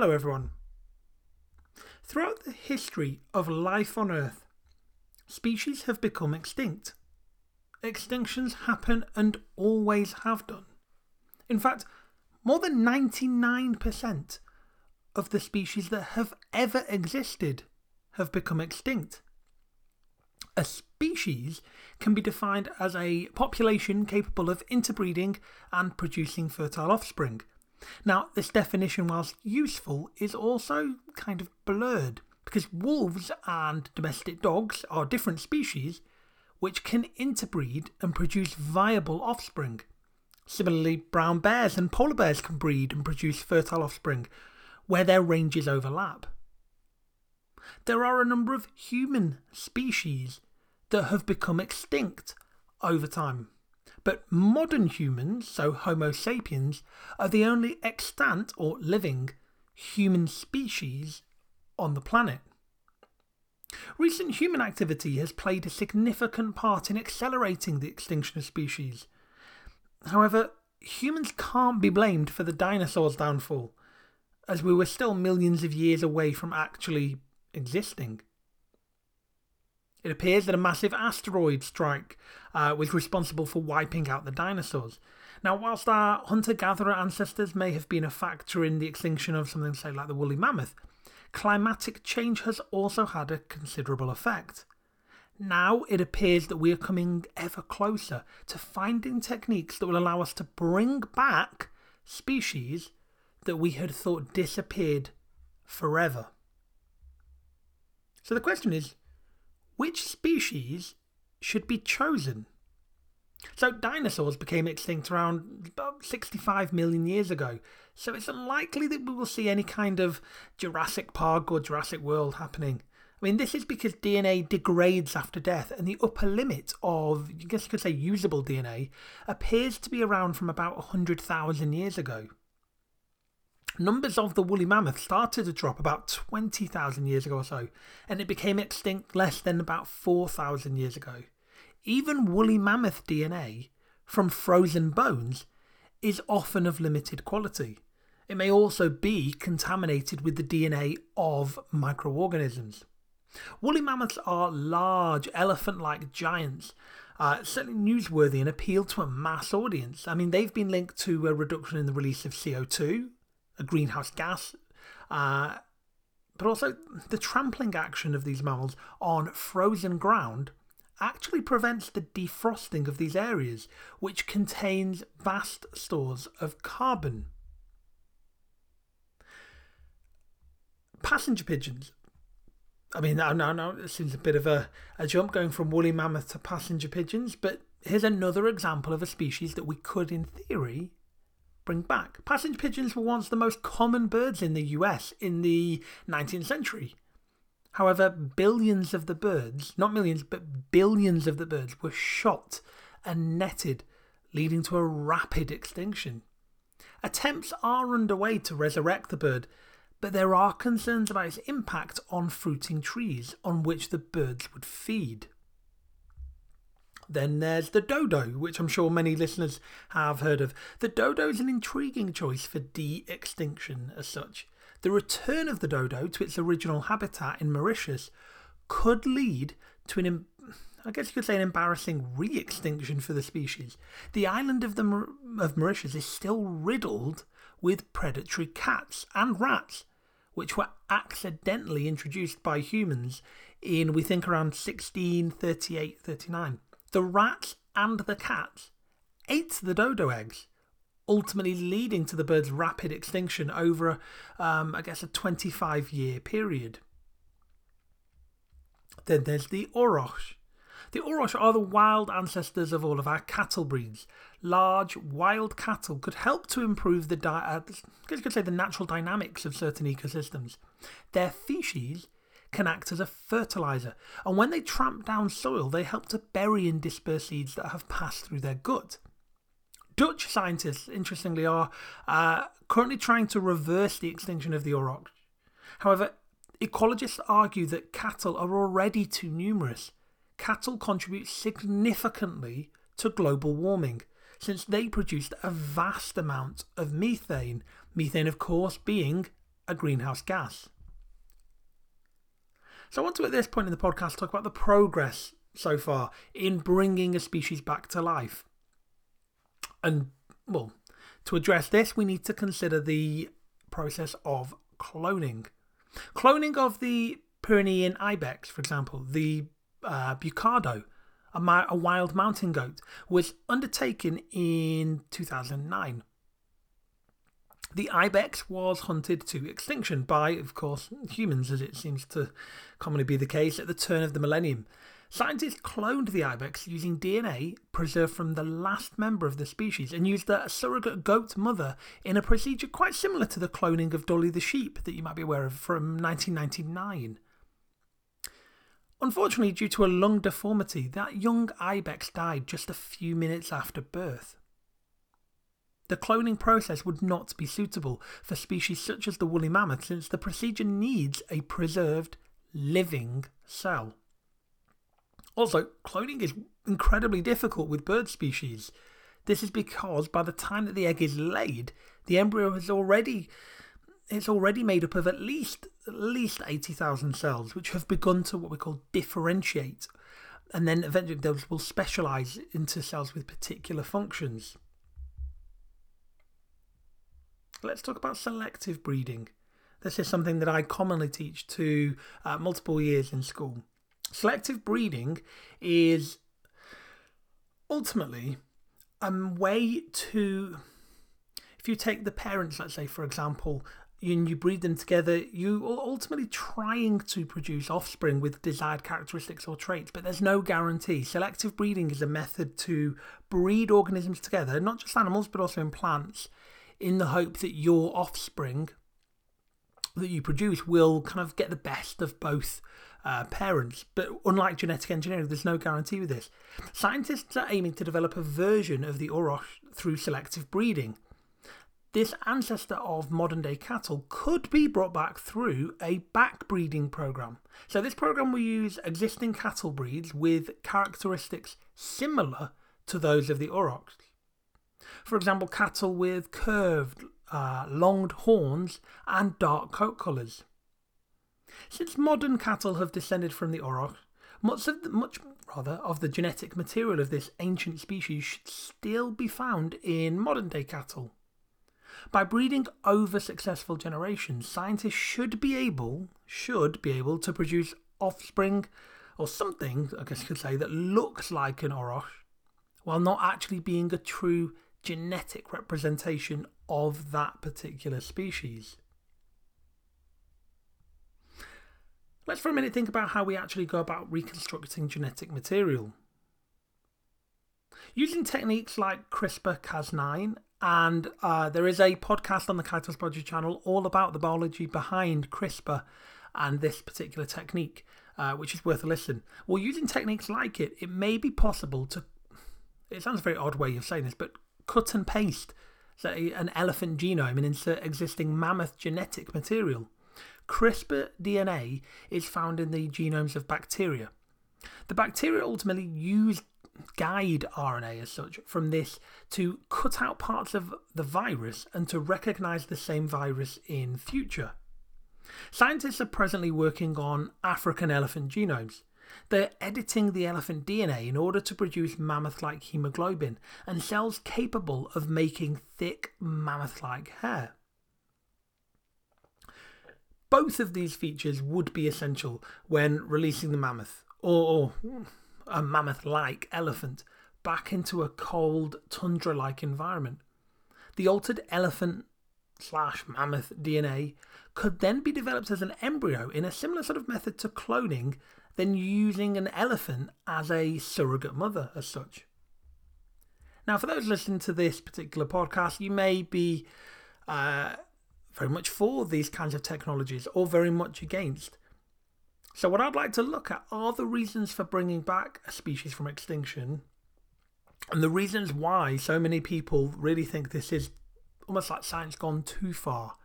Hello, everyone. Throughout the history of life on Earth, species have become extinct. Extinctions happen and always have done. In fact, more than 99% of the species that have ever existed have become extinct. A species can be defined as a population capable of interbreeding and producing fertile offspring. Now, this definition, whilst useful, is also kind of blurred because wolves and domestic dogs are different species which can interbreed and produce viable offspring. Similarly, brown bears and polar bears can breed and produce fertile offspring where their ranges overlap. There are a number of human species that have become extinct over time. But modern humans, so Homo sapiens, are the only extant or living human species on the planet. Recent human activity has played a significant part in accelerating the extinction of species. However, humans can't be blamed for the dinosaurs' downfall, as we were still millions of years away from actually existing. It appears that a massive asteroid strike uh, was responsible for wiping out the dinosaurs. Now, whilst our hunter gatherer ancestors may have been a factor in the extinction of something, say, like the woolly mammoth, climatic change has also had a considerable effect. Now it appears that we are coming ever closer to finding techniques that will allow us to bring back species that we had thought disappeared forever. So the question is which species should be chosen? So, dinosaurs became extinct around about 65 million years ago, so it's unlikely that we will see any kind of Jurassic Park or Jurassic World happening. I mean, this is because DNA degrades after death, and the upper limit of, I guess you could say, usable DNA appears to be around from about 100,000 years ago. Numbers of the woolly mammoth started to drop about 20,000 years ago or so, and it became extinct less than about 4,000 years ago. Even woolly mammoth DNA from frozen bones is often of limited quality. It may also be contaminated with the DNA of microorganisms. Woolly mammoths are large, elephant like giants, uh, certainly newsworthy and appeal to a mass audience. I mean, they've been linked to a reduction in the release of CO2, a greenhouse gas, uh, but also the trampling action of these mammals on frozen ground actually prevents the defrosting of these areas, which contains vast stores of carbon. Passenger pigeons. I mean, now, now, now, it seems a bit of a, a jump going from woolly mammoth to passenger pigeons, but here's another example of a species that we could, in theory, bring back. Passenger pigeons were once the most common birds in the US in the 19th century. However, billions of the birds, not millions, but billions of the birds, were shot and netted, leading to a rapid extinction. Attempts are underway to resurrect the bird, but there are concerns about its impact on fruiting trees on which the birds would feed. Then there's the dodo, which I'm sure many listeners have heard of. The dodo is an intriguing choice for de extinction as such. The return of the dodo to its original habitat in Mauritius could lead to an, I guess you could say, an embarrassing re extinction for the species. The island of, the, of Mauritius is still riddled with predatory cats and rats, which were accidentally introduced by humans in, we think, around 1638 39. The rats and the cats ate the dodo eggs, ultimately leading to the bird's rapid extinction over, um, I guess, a 25 year period. Then there's the auroch. The auroch are the wild ancestors of all of our cattle breeds. Large, wild cattle could help to improve the, di- uh, could say the natural dynamics of certain ecosystems. Their feces can act as a fertilizer, and when they tramp down soil, they help to bury and disperse seeds that have passed through their gut. Dutch scientists, interestingly, are uh, currently trying to reverse the extinction of the auroch. However, ecologists argue that cattle are already too numerous. Cattle contribute significantly to global warming, since they produce a vast amount of methane. Methane, of course, being a greenhouse gas. So I want to, at this point in the podcast, talk about the progress so far in bringing a species back to life. And, well, to address this, we need to consider the process of cloning. Cloning of the Pyrenean ibex, for example, the uh, Bucardo, a, a wild mountain goat, was undertaken in 2009. The ibex was hunted to extinction by, of course, humans, as it seems to commonly be the case at the turn of the millennium. Scientists cloned the ibex using DNA preserved from the last member of the species and used a surrogate goat mother in a procedure quite similar to the cloning of Dolly the sheep that you might be aware of from 1999. Unfortunately, due to a lung deformity, that young ibex died just a few minutes after birth. The cloning process would not be suitable for species such as the woolly mammoth since the procedure needs a preserved, living cell. Also, cloning is incredibly difficult with bird species. This is because by the time that the egg is laid, the embryo has already it's already made up of at least at least 80,000 cells which have begun to what we call differentiate and then eventually those will specialize into cells with particular functions. Let's talk about selective breeding. This is something that I commonly teach to uh, multiple years in school. Selective breeding is ultimately a way to, if you take the parents, let's say, for example, and you breed them together, you are ultimately trying to produce offspring with desired characteristics or traits, but there's no guarantee. Selective breeding is a method to breed organisms together, not just animals, but also in plants, in the hope that your offspring that you produce will kind of get the best of both uh, parents. But unlike genetic engineering, there's no guarantee with this. Scientists are aiming to develop a version of the auroch through selective breeding. This ancestor of modern day cattle could be brought back through a backbreeding program. So, this program will use existing cattle breeds with characteristics similar to those of the aurochs. For example, cattle with curved, uh, longed horns and dark coat colours. Since modern cattle have descended from the auroch, much of the, much rather of the genetic material of this ancient species should still be found in modern day cattle. By breeding over successful generations, scientists should be able should be able to produce offspring or something, I guess you could say, that looks like an auroch, while not actually being a true genetic representation of that particular species. Let's for a minute think about how we actually go about reconstructing genetic material. Using techniques like CRISPR Cas9, and uh, there is a podcast on the Kaitos Biology channel all about the biology behind CRISPR and this particular technique, uh, which is worth a listen. Well, using techniques like it, it may be possible to. It sounds a very odd way of saying this, but cut and paste say, an elephant genome and insert existing mammoth genetic material. CRISPR DNA is found in the genomes of bacteria. The bacteria ultimately use guide RNA as such from this to cut out parts of the virus and to recognize the same virus in future. Scientists are presently working on African elephant genomes. They're editing the elephant DNA in order to produce mammoth like hemoglobin and cells capable of making thick mammoth like hair. Both of these features would be essential when releasing the mammoth, or, a mammoth like elephant, back into a cold, tundra like environment. The altered elephant slash mammoth DNA could then be developed as an embryo in a similar sort of method to cloning, then using an elephant as a surrogate mother, as such. Now, for those listening to this particular podcast, you may be uh, very much for these kinds of technologies or very much against. So, what I'd like to look at are the reasons for bringing back a species from extinction and the reasons why so many people really think this is almost like science gone too far.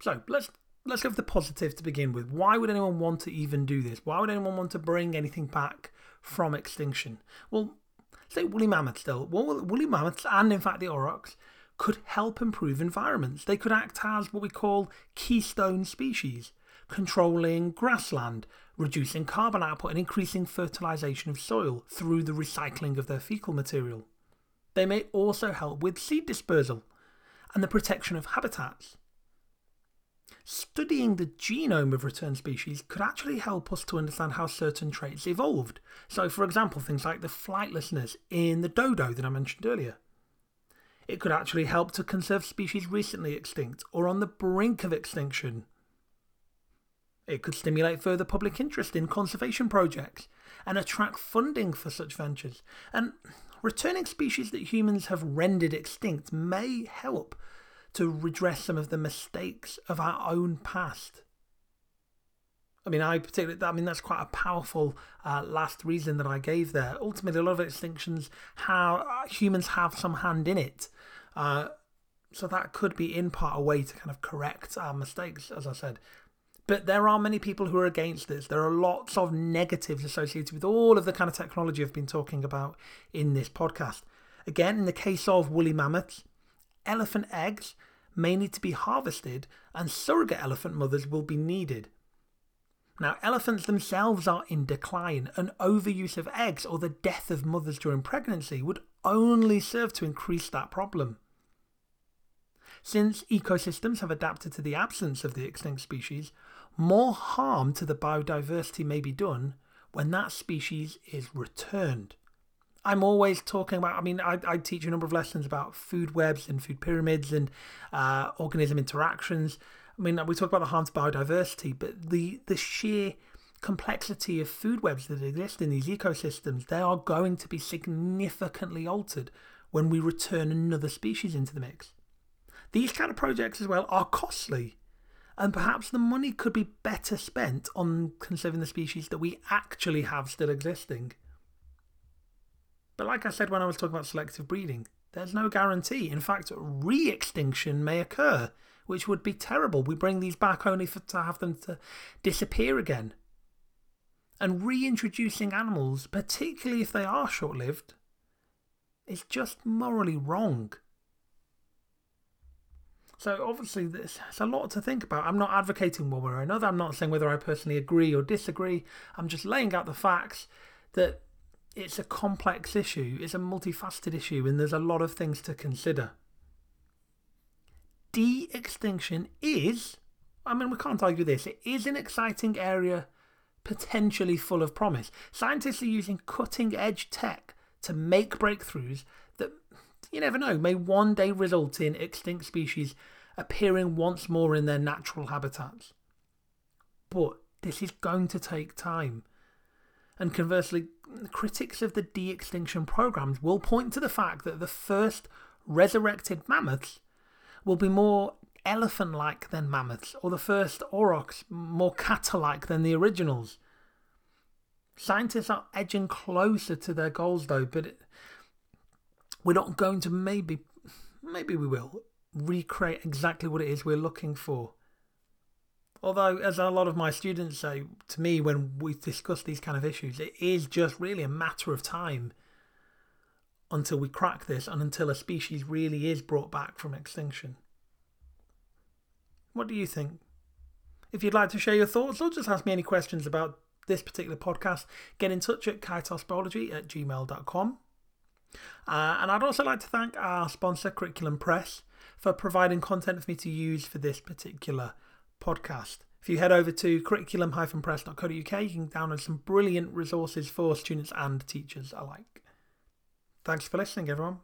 So, let's let's go with the positive to begin with. Why would anyone want to even do this? Why would anyone want to bring anything back from extinction? Well, say woolly mammoths still. Well, woolly mammoths and in fact the aurochs could help improve environments. They could act as what we call keystone species, controlling grassland, reducing carbon output, and increasing fertilisation of soil through the recycling of their fecal material. They may also help with seed dispersal and the protection of habitats. Studying the genome of returned species could actually help us to understand how certain traits evolved. So, for example, things like the flightlessness in the dodo that I mentioned earlier. It could actually help to conserve species recently extinct or on the brink of extinction. It could stimulate further public interest in conservation projects and attract funding for such ventures. And returning species that humans have rendered extinct may help to redress some of the mistakes of our own past. I mean, I particularly, I mean, that's quite a powerful uh, last reason that I gave there. Ultimately, a lot of extinctions, how uh, humans have some hand in it. Uh, so that could be in part a way to kind of correct our mistakes, as I said. But there are many people who are against this. There are lots of negatives associated with all of the kind of technology I've been talking about in this podcast. Again, in the case of woolly mammoths, elephant eggs may need to be harvested and surrogate elephant mothers will be needed. Now, elephants themselves are in decline, and overuse of eggs or the death of mothers during pregnancy would only serve to increase that problem. Since ecosystems have adapted to the absence of the extinct species, more harm to the biodiversity may be done when that species is returned. I'm always talking about, I mean, I, I teach a number of lessons about food webs and food pyramids and uh, organism interactions. I mean, we talk about the harm to biodiversity, but the, the sheer complexity of food webs that exist in these ecosystems, they are going to be significantly altered when we return another species into the mix. These kind of projects as well are costly, and perhaps the money could be better spent on conserving the species that we actually have still existing. But like I said when I was talking about selective breeding, there's no guarantee. In fact, re extinction may occur, which would be terrible. We bring these back only for, to have them to disappear again. And reintroducing animals, particularly if they are short lived, is just morally wrong. So obviously, there's, there's a lot to think about. I'm not advocating one way or another. I'm not saying whether I personally agree or disagree. I'm just laying out the facts that it's a complex issue, it's a multifaceted issue, and there's a lot of things to consider. De extinction is, I mean, we can't argue this, it is an exciting area potentially full of promise. Scientists are using cutting edge tech to make breakthroughs that, you never know, may one day result in extinct species appearing once more in their natural habitats. But this is going to take time. And conversely, critics of the de extinction programs will point to the fact that the first resurrected mammoths will be more elephant like than mammoths, or the first aurochs more cattle like than the originals. Scientists are edging closer to their goals though, but it, we're not going to maybe, maybe we will, recreate exactly what it is we're looking for. Although, as a lot of my students say to me when we discuss these kind of issues, it is just really a matter of time until we crack this and until a species really is brought back from extinction. What do you think? If you'd like to share your thoughts or just ask me any questions about this particular podcast, get in touch at kaitosbiology at gmail.com. Uh, and I'd also like to thank our sponsor, Curriculum Press, for providing content for me to use for this particular podcast. If you head over to curriculum-press.co.uk, you can download some brilliant resources for students and teachers alike. Thanks for listening, everyone.